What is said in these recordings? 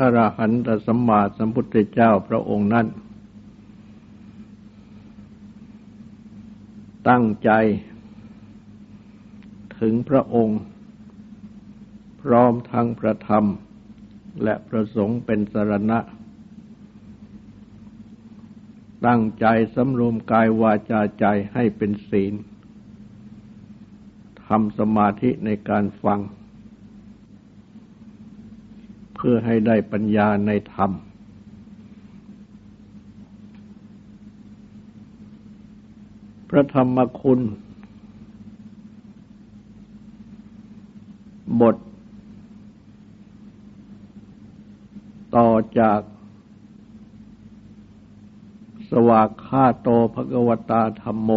อรหันตสัมมาสัมพุทธเจ้าพระองค์นั้น ตั้งใจถึงพระองค์ พร้อมทั้งพระธรรม และประสงค์เป็นสรณะ ตั้งใจสำรวมกายวาจาใจให้เป็นศีลทำสมาธิในการฟัง พื่อให้ได้ปัญญาในธรรม พระธรรมคุณ บท ต่อจากสวากขาโตภกวตาธรรมโม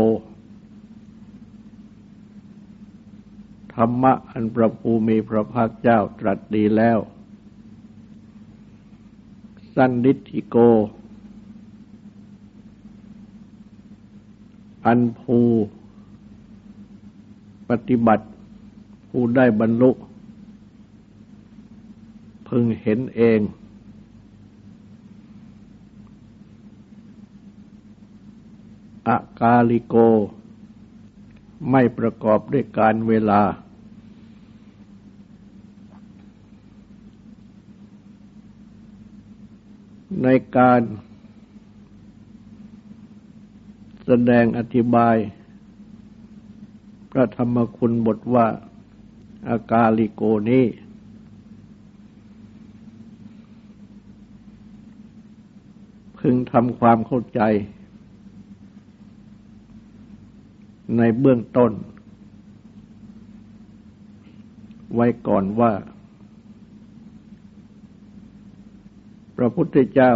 ธรรมะอันประภูมิพระภาคเจ้าตรัสดีแล้ว สันดิธิโก อันภูปฏิบัติผู้ได้บรรลุ พึงเห็นเอง อากาลิโก ไม่ประกอบด้วยการเวลา ในการแสดงอธิบาย พระธรรมคุณบทว่า อากาลิโกนี้พึงทำความเข้าใจ ในเบื้องต้น ไว้ก่อนว่าพ ระพุทธเจ้า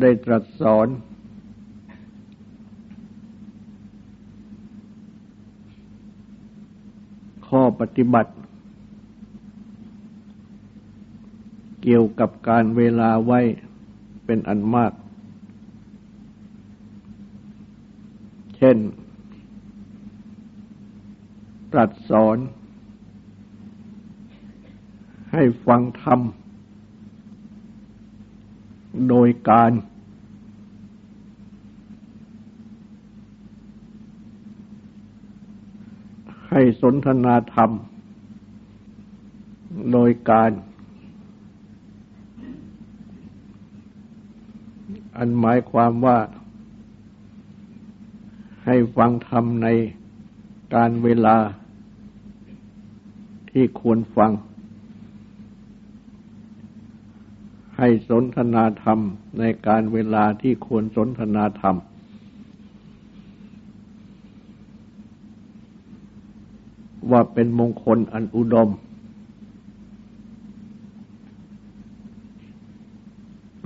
ได้ตรัสสอน ข้อปฏิบัติ เกี่ยวกับการเวลาไว้เป็นอันมาก เช่น ตรัสสอน ให้ฟังธรรม โดยการให้สนทนาธรรม โดยการ อันหมายความว่าให้ฟังธรรมในการเวลาที่ควรฟัง ให้สนทนาธรรมในการเวลาที่ควรสนทนาธรรม ว่าเป็นมงคลอันอุดม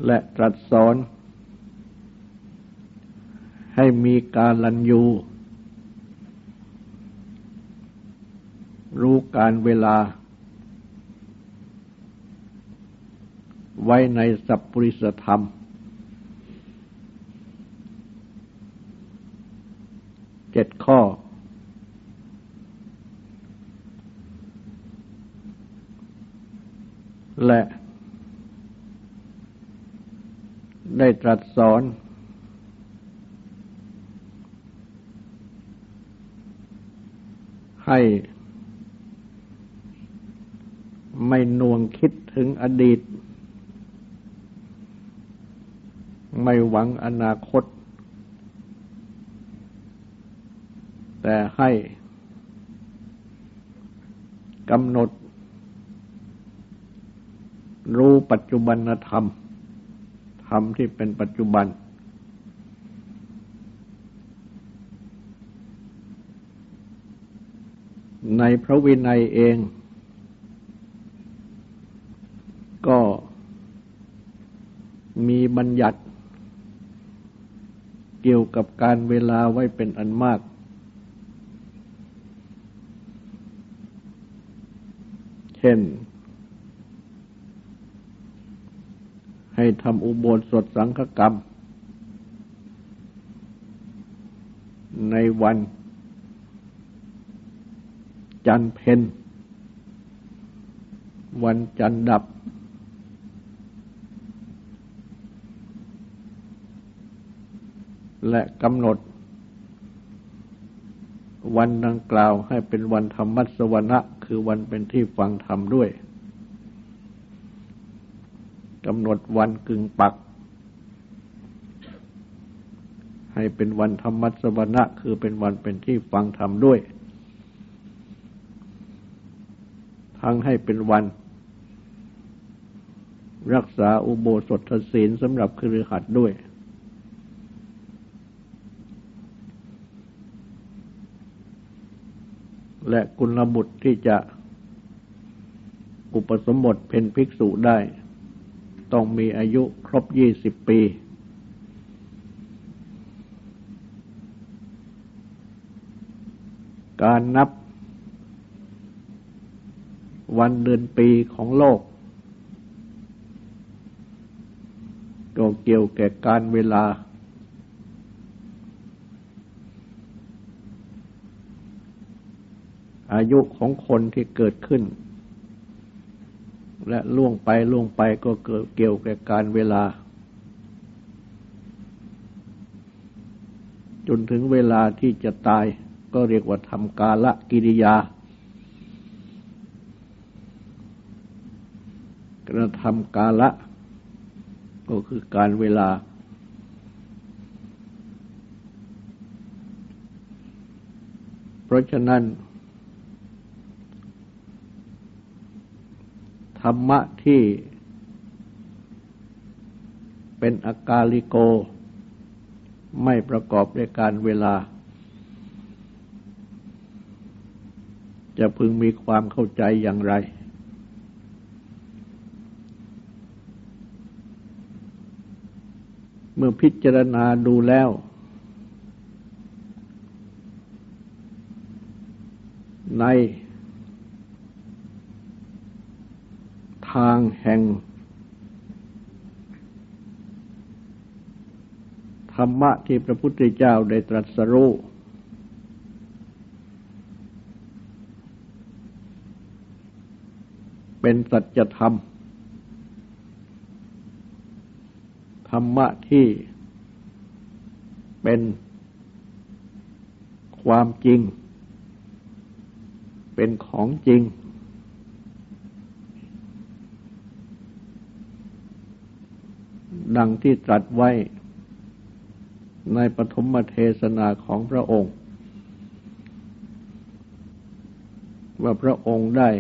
และตรัสสอน ให้มีการลันยู รู้การเวลา ไว้ในสัพปริสธรรม เจ็ดข้อ และ ได้ตรัสสอน ให้ไม่น่วงคิดถึงอดีต ไม่หวังอนาคต แต่ให้กำหนด รู้ปัจจุบันธรรม ธรรมที่เป็นปัจจุบัน ในพระวินัยเอง ก็มีบัญญัติ เกี่ยวกับการเวลาไว้เป็นอันมาก เช่น ให้ทำอุโบสถสังฆกรรม ในวัน จันเพนวันจันดับ และกำหนด วันดังกล่าวให้เป็นวันธรรมัสวนะคือวันเป็นที่ฟังธรรมด้วยกำหนดวันกึ่งปัก ให้เป็นวันธรรมัสวนะคือเป็นวันเป็นที่ฟังธรรมด้วย ทั้งให้เป็นวัน รักษาอุโบสถศีลสำหรับครือขัดด้วย และกุลบุตรที่จะอุปสมบทเป็นภิกษุได้ ต้องมีอายุครบยี่สิบปี การนับวันเดือนปีของโลกก็เกี่ยวแก่การเวลา อายุของคนที่เกิดขึ้น และล่วงไปล่วงไปก็เกิดเกี่ยวแก่การเวลา จนถึงเวลาที่จะตายก็เรียกว่าทำกาละกิริยากระทำกาละ ก็คือการเวลา เพราะฉะนั้น ธรรมะที่เป็นอากาลิโก ไม่ประกอบด้วยการเวลา จะพึงมีความเข้าใจอย่างไร เมื่อพิจารณาดูแล้ว ใน ทางแห่ง ธรรมะที่พระพุทธเจ้าได้ตรัสรู้เป็นสัจธรรม ธรรมะที่เป็นความจริง เป็นของจริง ดังที่ตรัสไว้ในปฐมเทศนาของพระองค์ ว่าพระองค์ได้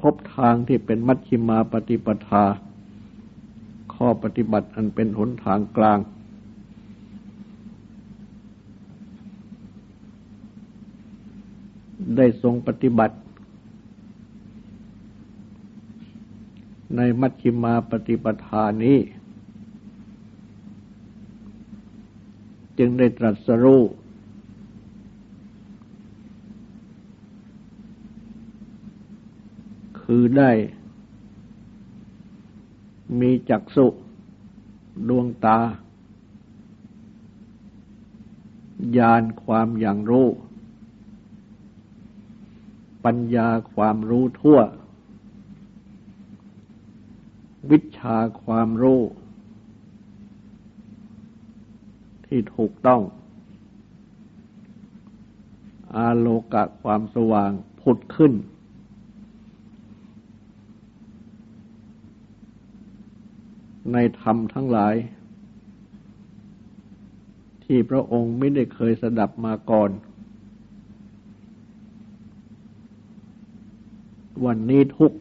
พบทางที่เป็นมัชชิมาปฏิปทา ข้อปฏิบัติอันเป็นหนทางกลาง ได้ทรงปฏิบัติ ในมัชชิมาปฏิปทานี้ จึงได้ตรัสรู้คือได้มีจักสุดวงตา ญาณความอย่างรู้ ปัญญาความรู้ทั่ว วิ ชาความรู้ ที่ถูกต้อง อาโลกะความสว่างผุดขึ้น ในธรรมทั้งหลาย ที่พระองค์ไม่ได้เคยสดับมาก่อนวันนี้ทุก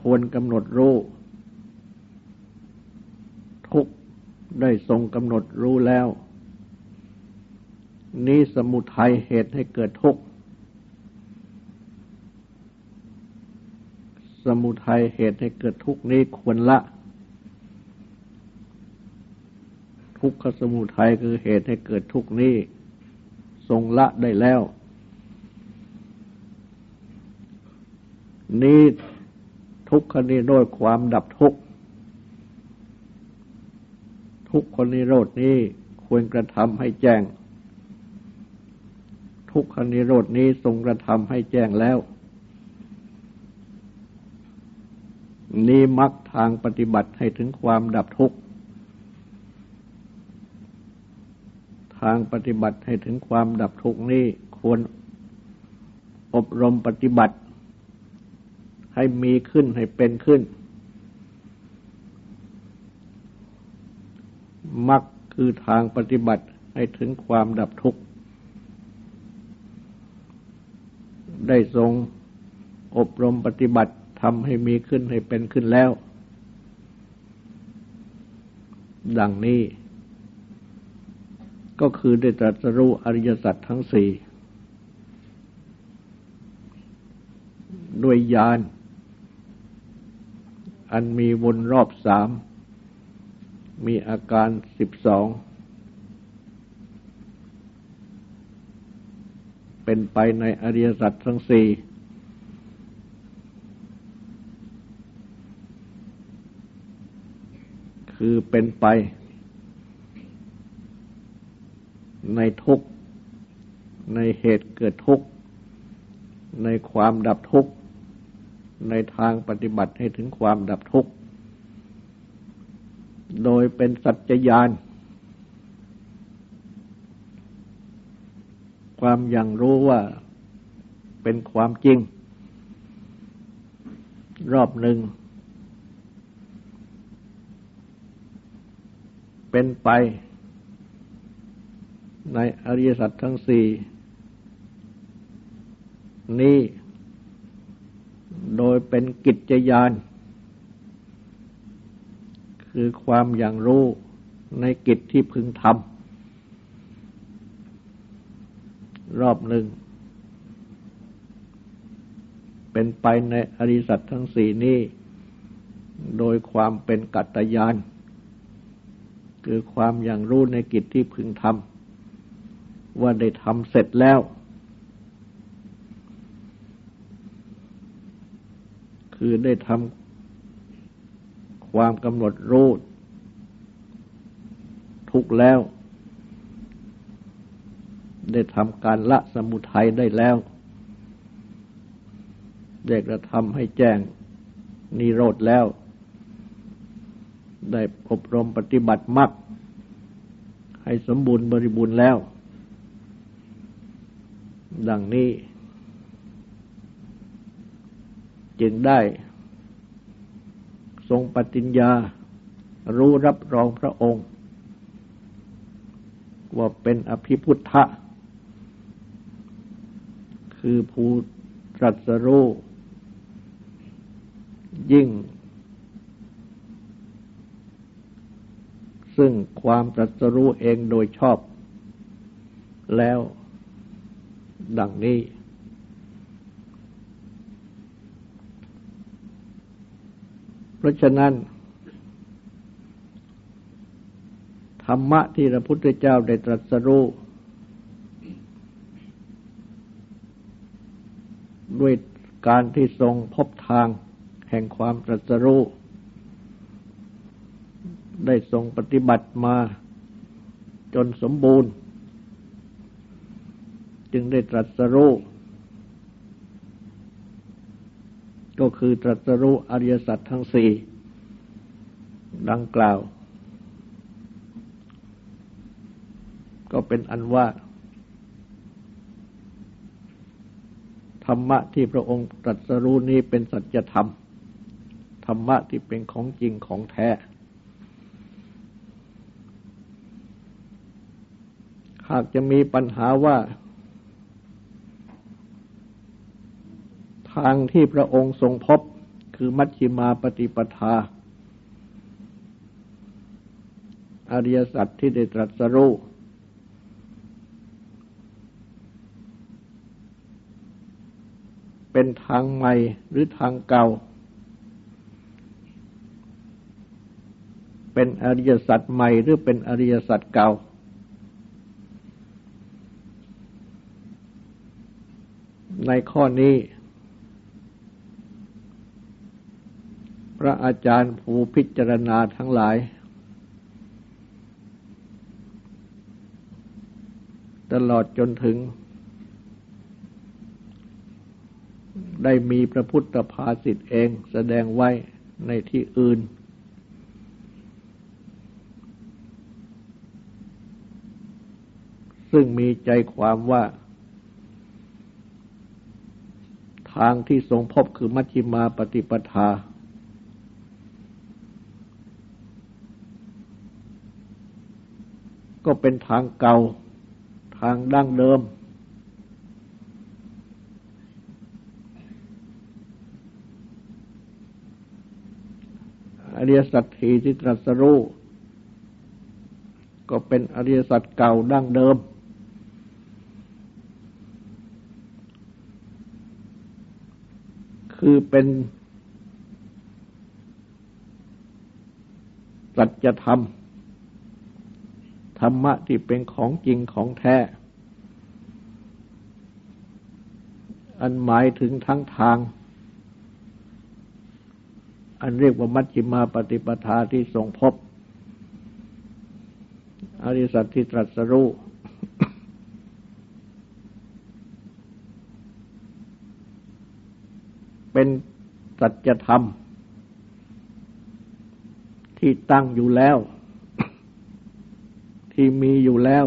ควรกำหนดรู้ ทุกได้ทรงกำหนดรู้แล้ว นี่สมุทัยเหตุให้เกิดทุกข์สมุทัยเหตุให้เกิดทุกข์นี้ควรละ ทุกขสมุทัยคือเหตุให้เกิดทุกข์นี้ ทรงละได้แล้ว นี่ ทุกขนิโรธความดับทุกข์ทุกขนิโรดนี้ควรกระทำให้แจ้ง ทุกขนิโรดนี้ทรงกระทำให้แจ้งแล้ว นี้มักทางปฏิบัติให้ถึงความดับทุกข์ทางปฏิบัติให้ถึงความดับทุกข์นี้ควรอบรมปฏิบัติ ให้มีขึ้นให้เป็นขึ้นมักคือทางปฏิบัติให้ถึงความดับทุกข์ ได้ทรงอบรมปฏิบัติทำให้มีขึ้นให้เป็นขึ้นแล้ว ดังนี้ ก็คือได้ตรัสรู้อริยสัจทั้งสี่ด้วยญาณ อันมีวนรอบสาม มีอาการสิบสอง เป็นไปในอริยสัจทั้งสี่คือเป็นไปในทุกในเหตุเกิดทุกในความดับทุก ในทางปฏิบัติให้ถึงความดับทุกข์ โดยเป็นสัจจญาณความยังรู้ว่าเป็นความจริง รอบหนึ่ง เป็นไป ในอริยสัจทั้งสี่นี้ โดยเป็นกิจยาน คือความอย่างรู้ในกิจที่พึงทำรอบหนึ่ง เป็นไปในอริสัตทั้งสี่นี้ โดยความเป็นกัตตยาน คือความอย่างรู้ในกิจที่พึงทำว่าได้ทำเสร็จแล้ว คือได้ทำความกำหนดรู้ทุกแล้ว ได้ทำการละสมุทัยได้แล้ว ได้กระทำให้แจ้งนิโรธแล้ว ได้อบรมปฏิบัติมรรคให้สมบูรณ์บริบูรณ์แล้ว ดังนี้ จึงได้ ทรงปฏิญญารู้รับรองพระองค์ ว่าเป็นอภิพุทธะ คือผู้ตรัสรู้ยิ่ง ซึ่งความตรัสรู้เองโดยชอบแล้วดังนี้ เพราะฉะนั้น ธรรมะที่พระพุทธเจ้าได้ตรัสรู้ด้วยการที่ทรงพบทางแห่งความตรัสรู้ได้ทรงปฏิบัติมาจนสมบูรณ์ จึงได้ตรัสรู้ ก็คือตรัสรู้อริยสัจทั้งสี่ดังกล่าว ก็เป็นอันว่า ธรรมะที่พระองค์ตรัสรู้นี้เป็นสัจธรรม ธรรมะที่เป็นของจริงของแท้ หากจะมีปัญหาว่า ทางที่พระองค์ทรงพบคือมัชฌิมาปฏิปทา อริยสัจที่ได้ตรัสรู้เป็นทางใหม่หรือทางเก่า เป็นอริยสัจใหม่หรือเป็นอริยสัจเก่า ในข้อนี้ พระอาจารย์ผู้พิจารณาทั้งหลาย ตลอดจนถึง ได้มีพระพุทธภาษิตเองแสดงไว้ในที่อื่น ซึ่งมีใจความว่าทางที่ทรงพบคือมัชฌิมาปฏิปทา ก็เป็นทางเก่าทางดั้งเดิม อริยสัจทีที่ตรัสรู้ก็เป็นอริยสัจเก่าดั้งเดิม คือเป็นสัจธรรม ธรรมะที่เป็นของจริงของแท้ อันหมายถึงทั้งทาง อันเรียกว่ามัชฌิมาปฏิปทาที่ทรงพบ อริสัตที่ตรัสรู้เป็นสัจธรรม ที่ตั้งอยู่แล้ว ที่มีอยู่แล้ว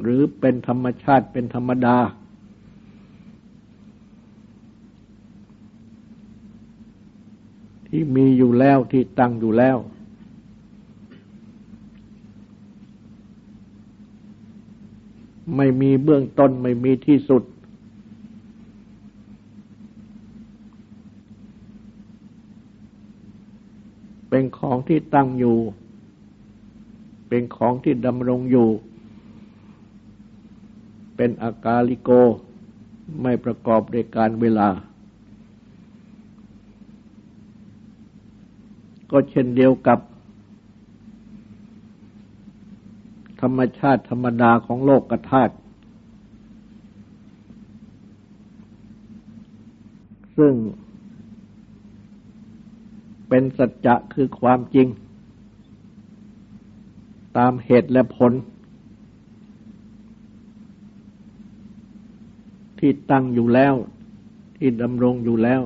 หรือเป็นธรรมชาติเป็นธรรมดา ที่มีอยู่แล้วที่ตั้งอยู่แล้ว ไม่มีเบื้องต้นไม่มีที่สุด เป็นของที่ตั้งอยู่ เป็นของที่ดำรงอยู่ เป็นอากาลิโก ไม่ประกอบด้วยการเวลา ก็เช่นเดียวกับ ธรรมชาติธรรมดาของโลกกธาตุซึ่ง เป็นสัจจะคือความจริง ตามเหตุและผล ที่ตั้งอยู่แล้ว ที่ดำรงอยู่แล้ว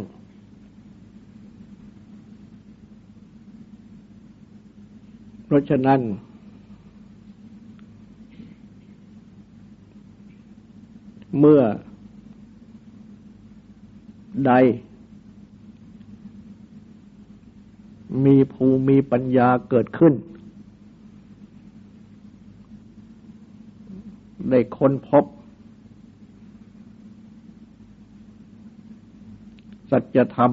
เพราะฉะนั้น เมื่อใด มีภูมีปัญญาเกิดขึ้น ได้ค้นพบ สัจธรรม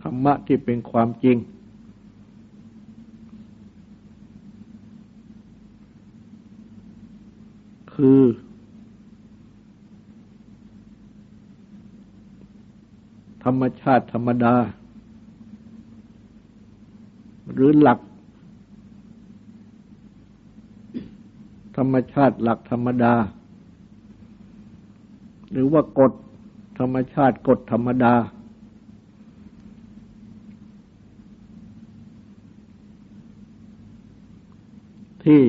ธรรมะที่เป็นความจริง คือธรรมชาติธรรมดา รือหลัก ธรรมชาติหลักธรรมดา หรือว่ากฎธรรมชาติกฎธรรมดา ที่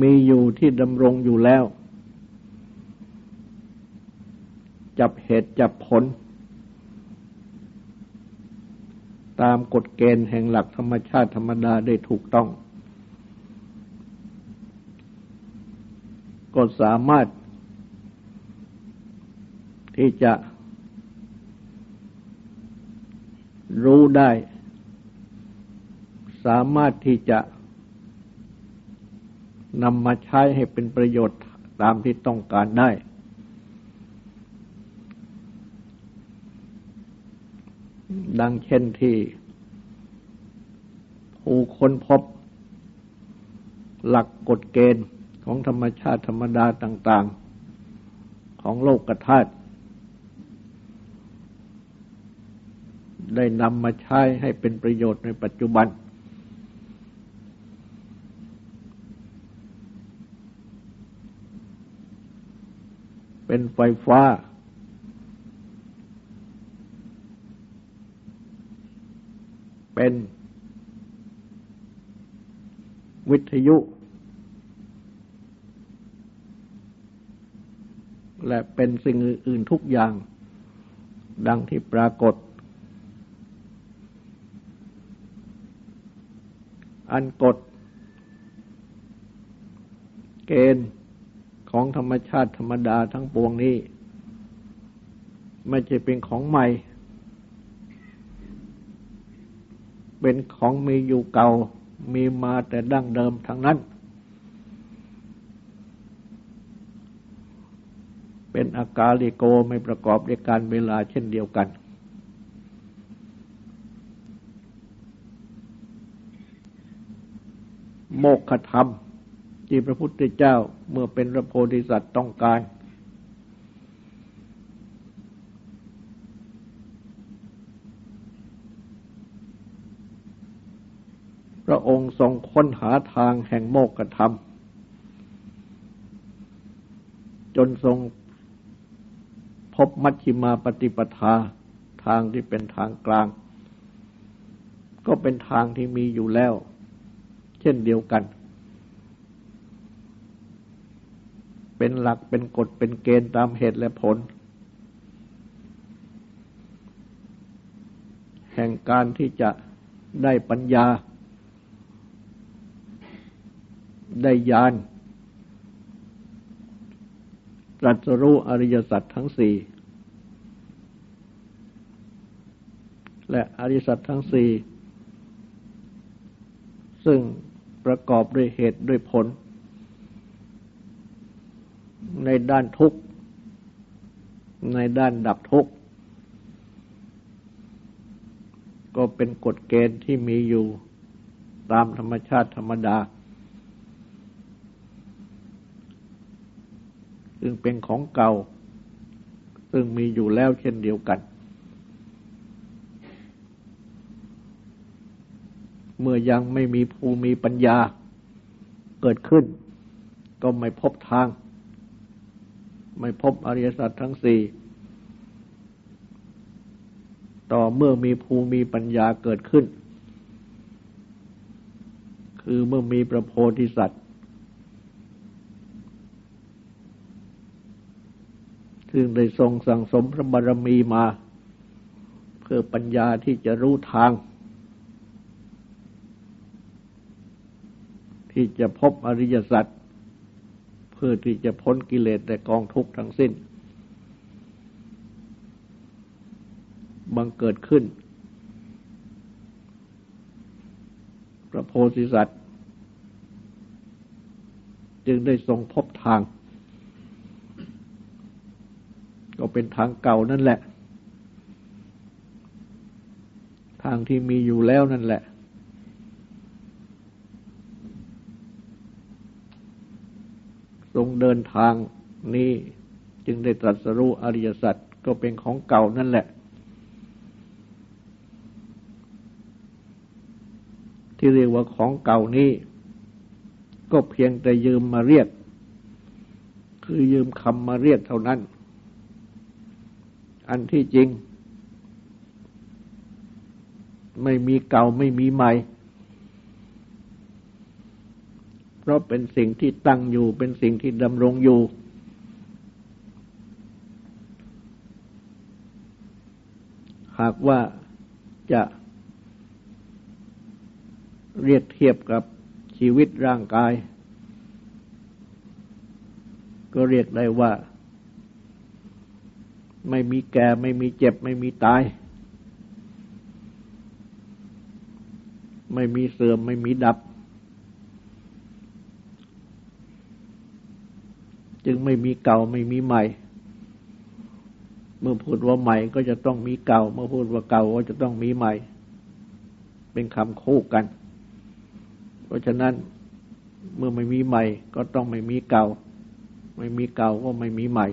มีอยู่ที่ดำรงอยู่แล้ว จับเหตุจับผล ตามกฎเกณฑ์แห่งหลักธรรมชาติธรรมดาได้ถูกต้อง ก็สามารถที่จะรู้ได้ สามารถที่จะนำมาใช้ให้เป็นประโยชน์ตามที่ต้องการได้ ดังเช่นที่ผู้ค้นพบหลักกฎเกณฑ์ของธรรมชาติธรรมดาต่าง ๆ ของโลกกธาตุได้นำมาใช้ให้เป็นประโยชน์ในปัจจุบัน เป็นไฟฟ้า เป็นวิทยุ และเป็นสิ่งอื่นๆทุกอย่าง ดังที่ปรากฏ อันกฎเกณฑ์ของธรรมชาติธรรมดาทั้งปวงนี้ ไม่ใช่เป็นของใหม่ เป็นของมีอยู่เก่า มีมาแต่ดั้งเดิมทั้งนั้น เป็นอากาลิโกไม่ประกอบด้วยการเวลาเช่นเดียวกัน โมกขธรรมที่พระพุทธเจ้าเมื่อเป็นพระโพธิสัตว์ต้องการ พระองค์ทรงค้นหาทางแห่งโมกขธรรม จนทรงพบมัชชิมาปฏิปทาทางที่เป็นทางกลาง ก็เป็นทางที่มีอยู่แล้ว เช่นเดียวกัน เป็นหลักเป็นกฎเป็นเกณฑ์ตามเหตุและผล แห่งการที่จะได้ปัญญา ได้ยานตรัสรู้อริยสัจทั้งสี่และอริยสัจทั้งสี่ซึ่งประกอบด้วยเหตุด้วยผล ในด้านทุกข์ ในด้านดับทุกข์ ก็เป็นกฎเกณฑ์ที่มีอยู่ตามธรรมชาติธรรมดา ซึ่งเป็นของเก่า ซึ่งมีอยู่แล้วเช่นเดียวกัน เมื่อยังไม่มีภูมิปัญญาเกิดขึ้น ก็ไม่พบทาง ไม่พบอริยสัจทั้งสี่ต่อเมื่อมีภูมิปัญญาเกิดขึ้น คือเมื่อมีพระโพธิสัตว์ ซึ่งได้ทรงสั่งสมพระบารมีมา เพื่อปัญญาที่จะรู้ทาง ที่จะพบอริยสัจเพื่อที่จะพ้นกิเลสแต่กองทุกข์ทั้งสิ้น บังเกิดขึ้น พระโพธิสัตว์ จึงได้ทรงพบทางก็ เป็นทางเก่านั่นแหละ ทางที่มีอยู่แล้วนั่นแหละ ทรงเดินทางนี้จึงได้ตรัสรู้อริยสัจก็เป็นของเก่านั่นแหละ ที่เรียกว่าของเก่านี้ ก็เพียงแต่ยืมมาเรียก คือยืมคำมาเรียกเท่านั้น อันที่จริง ไม่มีเก่าไม่มีใหม่ เพราะเป็นสิ่งที่ตั้งอยู่เป็นสิ่งที่ดำรงอยู่ หากว่าจะเรียกเทียบกับชีวิตร่างกาย ก็เรียกได้ว่า ไม่มีแก่ ไม่มีเจ็บ ไม่มีตาย ไม่มีเสื่อม ไม่มีดับ จึงไม่มีเก่าไม่มีใหม่ เมื่อพูดว่าใหม่ก็จะต้องมีเก่า เมื่อพูดว่าเก่าก็จะต้องมีใหม่ เป็นคำคู่กัน เพราะฉะนั้นเมื่อไม่มีใหม่ ก็ต้องไม่มีเก่า ไม่มีเก่าก็ไม่มีใหม่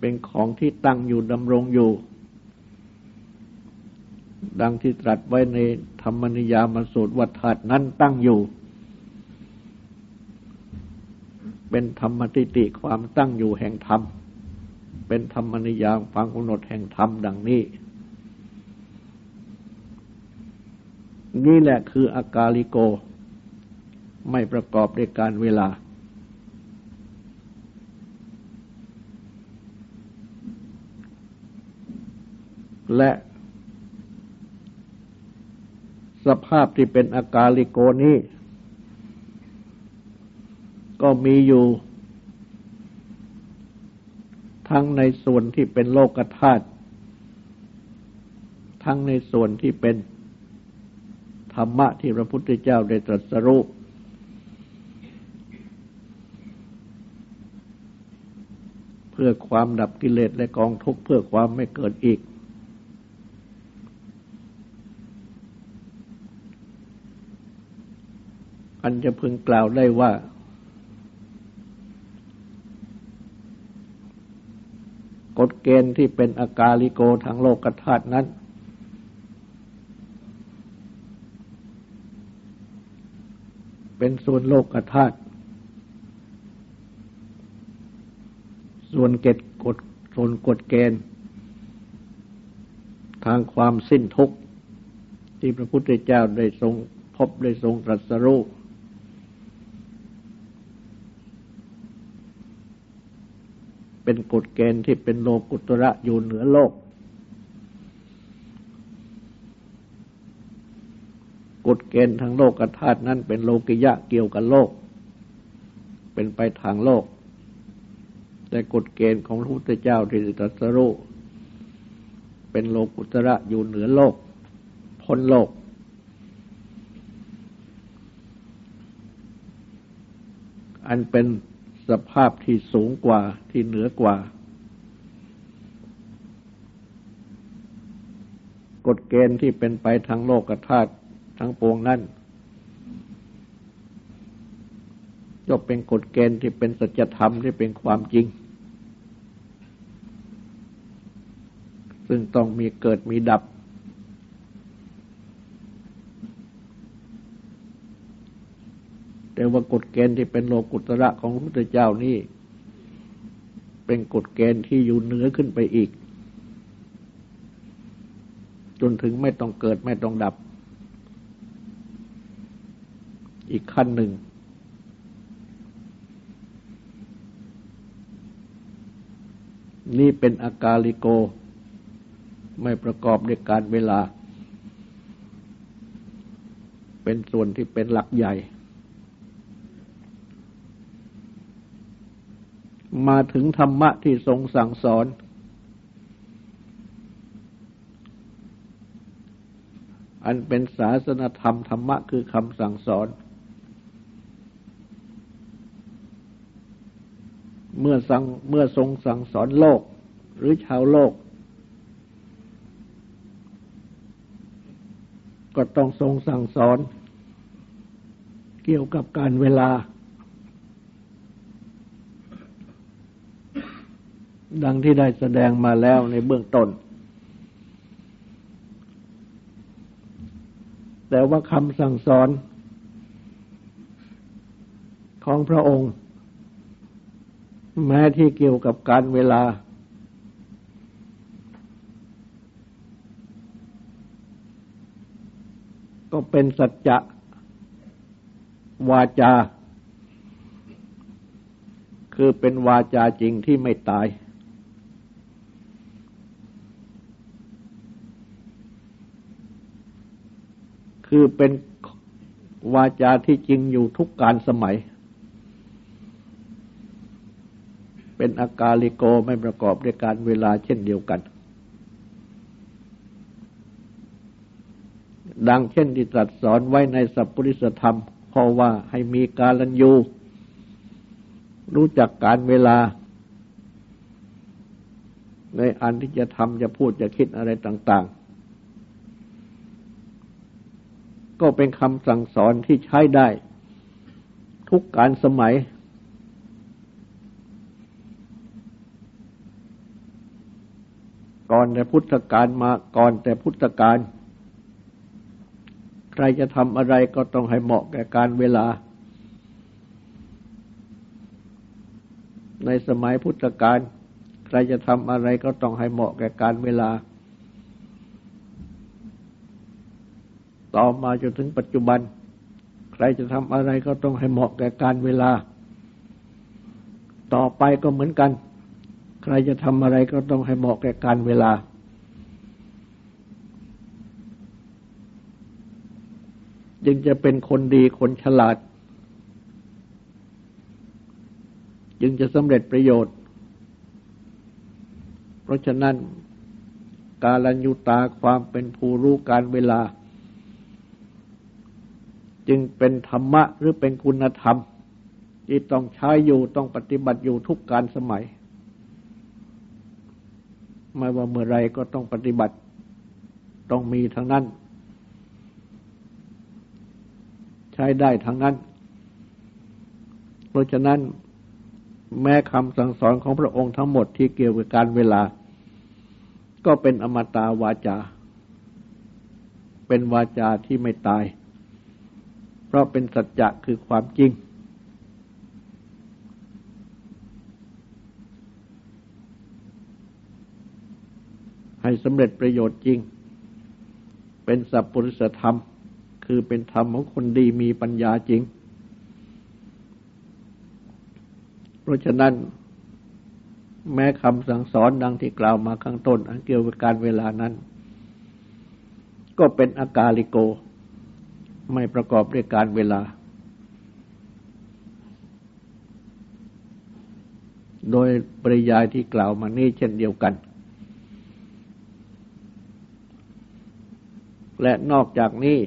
เป็นของที่ตั้งอยู่ดำรงอยู่ ดังที่ตรัสไว้ในธรรมนิยามสูตรวัฏฏนั้นตั้งอยู่ เป็นธรรมติติความตั้งอยู่แห่งธรรม เป็นธรรมนิยามฟังกำหนดแห่งธรรมดังนี้ นี่แหละคืออากาลิโก ไม่ประกอบด้วยการเวลา และสภาพที่เป็นอากาลิโกนี้ ก็มีอยู่ ทั้งในส่วนที่เป็นโลกธาตุทั้งในส่วนที่เป็นธรรมะที่พระพุทธเจ้าได้ตรัสรู้เพื่อความดับกิเลสและกองทุกข์เพื่อความไม่เกิดอีก อันจะพึงกล่าวได้ว่า กฎเกณฑ์ที่เป็นอากาลิโกทางโลกธาตุนั้น เป็นส่วนโลกธาตุส่วนเกตกฎส่วนกฎเกณฑ์ ทางความสิ้นทุกข์ที่พระพุทธเจ้าได้ทรงพบได้ทรงตรัสรู้ เป็นกฎเกณฑ์ที่เป็นโลกุตระอยู่เหนือโลก กฎเกณฑ์ทางโลกธาตุนั้นเป็นโลกิยะเกี่ยวกับโลก เป็นไปทางโลก แต่กฎเกณฑ์ของพระพุทธเจ้าที่ตรัสรู้เป็นโลกุตระอยู่เหนือโลก พ้นโลกอันเป็น สภาพที่สูงกว่าที่เหนือกว่า กฎเกณฑ์ที่เป็นไปทางโลกธาตุทั้งปวงนั้นก็เป็นกฎเกณฑ์ที่เป็นสัจธรรมที่เป็นความจริง ซึ่งต้องมีเกิดมีดับ แต่ว่ากฎเกณฑ์ที่เป็นโลกุตระของพระพุทธเจ้านี่ เป็นกฎเกณฑ์ที่อยู่เหนือขึ้นไปอีก จนถึงไม่ต้องเกิดไม่ต้องดับ อีกขั้นหนึ่ง นี่เป็นอากาลิโก ไม่ประกอบด้วยการเวลา เป็นส่วนที่เป็นหลักใหญ่ มาถึงธรรมะที่ทรงสั่งสอน อันเป็นศาสนธรรมธรรมะคือคำสั่งสอน เมื่อสั่งเมื่อทรงสั่งสอนโลก หรือชาวโลก ก็ต้องทรงสั่งสอน เกี่ยวกับการเวลา ดังที่ได้แสดงมาแล้วในเบื้องต้น แต่ว่าคำสั่งสอนของพระองค์ แม้ที่เกี่ยวกับการเวลา ก็เป็นสัจจะวาจา คือเป็นวาจาจริงที่ไม่ตาย คือเป็นวาจาที่จริงอยู่ทุกการสมัย เป็นอากาลิโกไม่ประกอบด้วยการเวลาเช่นเดียวกัน ดังเช่นที่ตรัสสอนไว้ในสัพพุริสธรรมเพราะว่าให้มีการลันยูรู้จักการเวลา ในอันที่จะทำจะพูดจะคิดอะไรต่าง ก็เป็นคำสั่งสอนที่ใช้ได้ ทุกการสมัย ก่อนแต่พุทธกาลมาก่อนแต่พุทธกาลใครจะทำอะไรก็ต้องให้เหมาะแก่การเวลา ในสมัยพุทธกาลใครจะทำอะไรก็ต้องให้เหมาะแก่การเวลา ต่อมาจนถึงปัจจุบัน ใครจะทำอะไรก็ต้องให้เหมาะแก่การเวลา ต่อไปก็เหมือนกัน ใครจะทำอะไรก็ต้องให้เหมาะแก่การเวลา จึงจะเป็นคนดีคนฉลาด จึงจะสำเร็จประโยชน์ เพราะฉะนั้น กาลัญยุตาความเป็นผู้รู้การเวลา จึงเป็นธรรมะหรือเป็นคุณธรรม ที่ต้องใช้อยู่ต้องปฏิบัติอยู่ทุกการสมัย ไม่ว่าเมื่อไรก็ต้องปฏิบัติต้องมีทั้งนั้น ใช้ได้ทั้งนั้น เพราะฉะนั้นแม้คำสั่งสอนของพระองค์ทั้งหมดที่เกี่ยวกับการเวลา ก็เป็นอมตะวาจา เป็นวาจาที่ไม่ตาย เพราะเป็นสัจจะคือความจริง ให้สำเร็จประโยชน์จริง เป็นสัพพุริสธรรม คือเป็นธรรมของคนดีมีปัญญาจริง เพราะฉะนั้น แม้คำสั่งสอนดังที่กล่าวมาข้างต้น อันเกี่ยวกับการเวลานั้น ก็เป็นอากาลิโก ไม่ประกอบด้วยการเวลา โดยปริยายที่กล่าวมานี้เช่นเดียวกัน และนอกจากนี้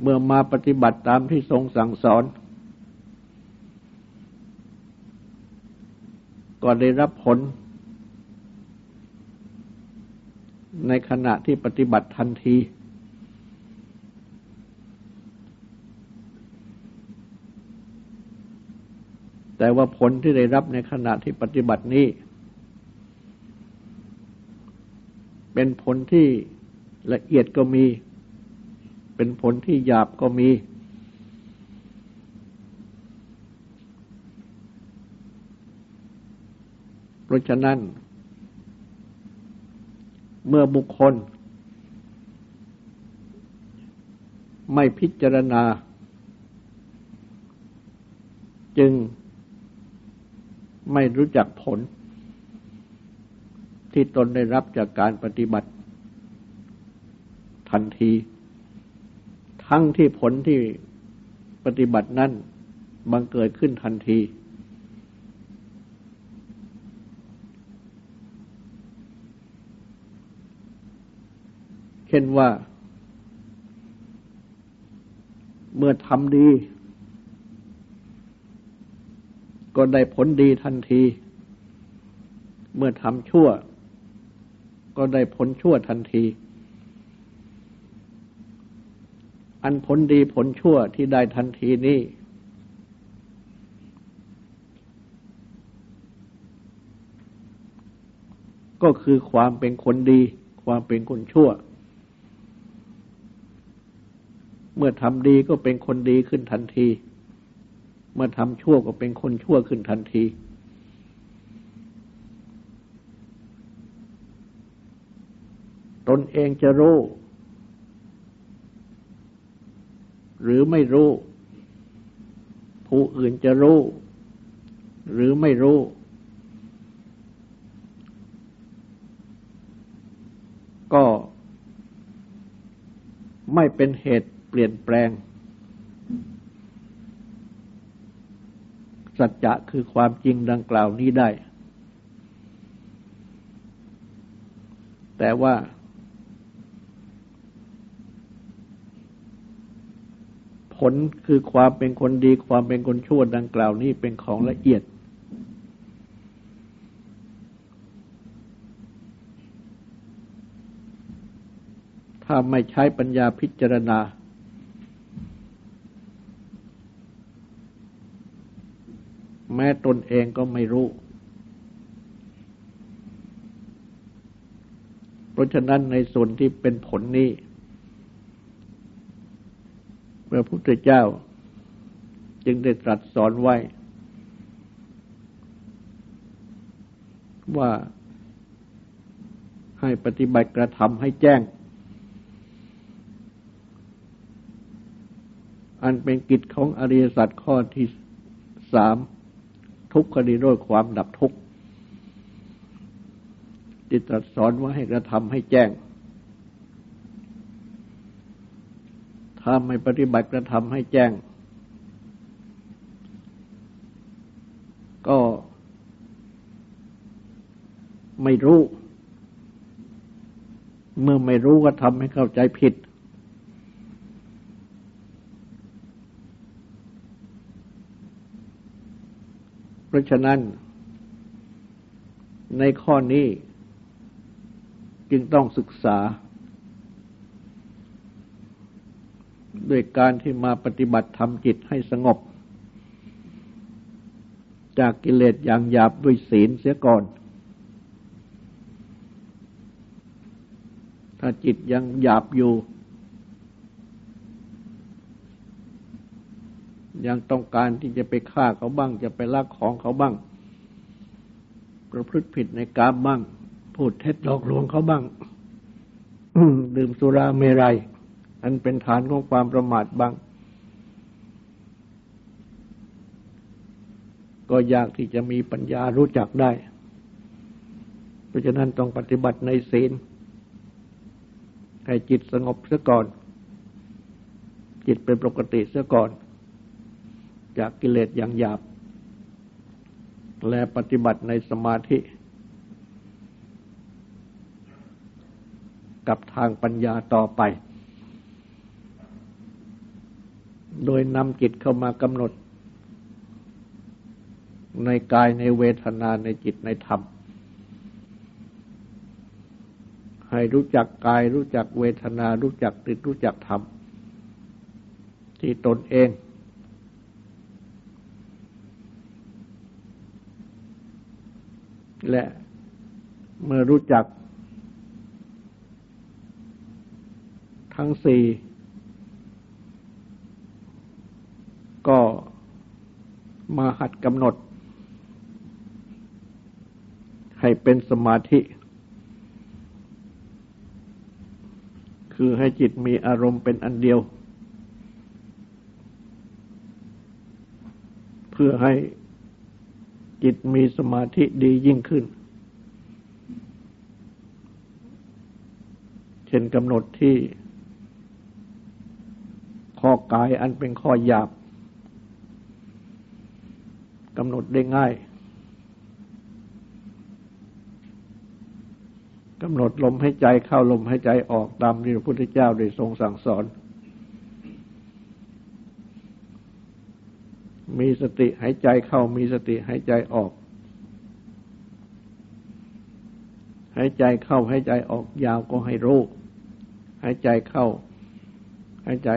เมื่อมาปฏิบัติตามที่ทรงสั่งสอน ก็ได้รับผลในขณะที่ปฏิบัติทันที แต่ว่าผลที่ได้รับในขณะที่ปฏิบัตินี้ เป็นผลที่ละเอียดก็มี เป็นผลที่หยาบก็มี เพราะฉะนั้น เมื่อบุคคล ไม่พิจารณา จึง ไม่รู้จักผล ที่ตนได้รับจากการปฏิบัติ ทันที ทั้งที่ผลที่ปฏิบัตินั้นบังเกิดขึ้นทันที เช่นว่า เมื่อทำดี ก็ได้ผลดีทันที เมื่อทำชั่ว ก็ได้ผลชั่วทันที อันผลดีผลชั่วที่ได้ทันทีนี้ก็คือความเป็นคนดี ความเป็นคนชั่ว เมื่อทำดีก็เป็นคนดีขึ้นทันที เมื่อทำชั่วก็เป็นคนชั่วขึ้นทันที ตนเองจะรู้ หรือไม่รู้ ผู้อื่นจะรู้ หรือไม่รู้ ก็ไม่เป็นเหตุเปลี่ยนแปลง สัจจะคือความจริงดังกล่าวนี้ได้ แต่ว่า ผลคือความเป็นคนดีความเป็นคนชั่วดังกล่าวนี้เป็นของละเอียด ถ้าไม่ใช้ปัญญาพิจารณา แม้ตนเองก็ไม่รู้ เพราะฉะนั้นในส่วนที่เป็นผลนี้พระพุทธเจ้าจึงได้ตรัสสอนไว้ ว่าให้ปฏิบัติกระทำให้แจ้ง อันเป็นกิจของอริยสัจข้อที่สาม ทุกขดีโรยความดับทุกข์จิตรัสสอนว่าให้กระทำให้แจ้ง ถ้าไม่ปฏิบัติกระทำให้แจ้ง ก็ไม่รู้ เมื่อไม่รู้ก็ทำให้เข้าใจผิด ราะฉะนั้น ในข้อนี้จึงต้องศึกษา ด้วยการที่มาปฏิบัติทำจิตให้สงบ จากกิเลสอย่างหยาบด้วยศีลเสียก่อน ถ้าจิตยังหยาบอยู่ ยังต้องการที่จะไปฆ่าเขาบ้าง จะไปลักของเขาบ้าง ประพฤติผิดในกามบ้าง พูดเท็จหลอกลวงเขาบ้างดื่มสุราเมรัย อันเป็นฐานของความประมาทบ้าง ก็ยากที่จะมีปัญญารู้จักได้ เพราะฉะนั้นต้องปฏิบัติในศีล ให้จิตสงบเสียก่อน จิตเป็นปกติเสียก่อน จากกิเลสอย่างหยาบ และปฏิบัติในสมาธิ กับทางปัญญาต่อไป โดยนำจิตเข้ามากำหนด ในกายในเวทนาในจิตในธรรมให้รู้จักกายรู้จักเวทนารู้จักติดรู้จักธรรม ที่ตนเอง และเมื่อรู้จัก ทั้งสี่ก็มาหัดกำหนด ให้เป็นสมาธิ คือให้จิตมีอารมณ์เป็นอันเดียว เพื่อให้ จิตมีสมาธิดียิ่งขึ้น เช่นกำหนดที่ ข้อกายอันเป็นข้อหยาบกำหนดได้ง่ายกำหนดลมให้ใจเข้าลมให้ใจออกตามที่พระพุทธเจ้าได้ทรงสั่งสอน มีสติหายใจเข้ามีสติหายใจออก หายใจเข้าหายใจออกยาวก็ให้รู้หายใจเข้า หายใจ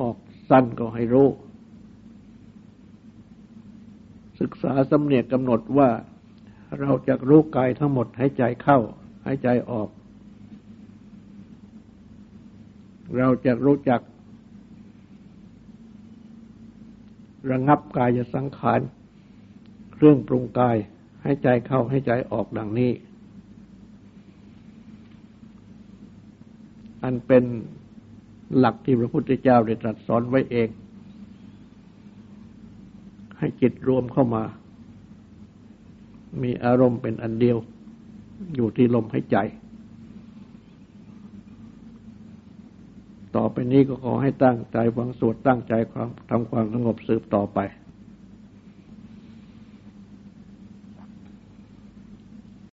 ออกสั้นก็ให้รู้ ศึกษาสำเนียกกำหนดว่าเราจะรู้กายทั้งหมดหายใจเข้า หายใจออก เราจะรู้จัก ระงับกายสังขารเครื่องปรุงกายให้ใจเข้าให้ใจออกดังนี้ อันเป็นหลักที่พระพุทธเจ้าได้ตรัสสอนไว้เอง ให้จิตรวมเข้ามา มีอารมณ์เป็นอันเดียว อยู่ที่ลมหายใจ ต่อไปนี้ก็ขอให้ตั้งใจฟังสวดตั้งใจความทำความสงบสืบต่อไป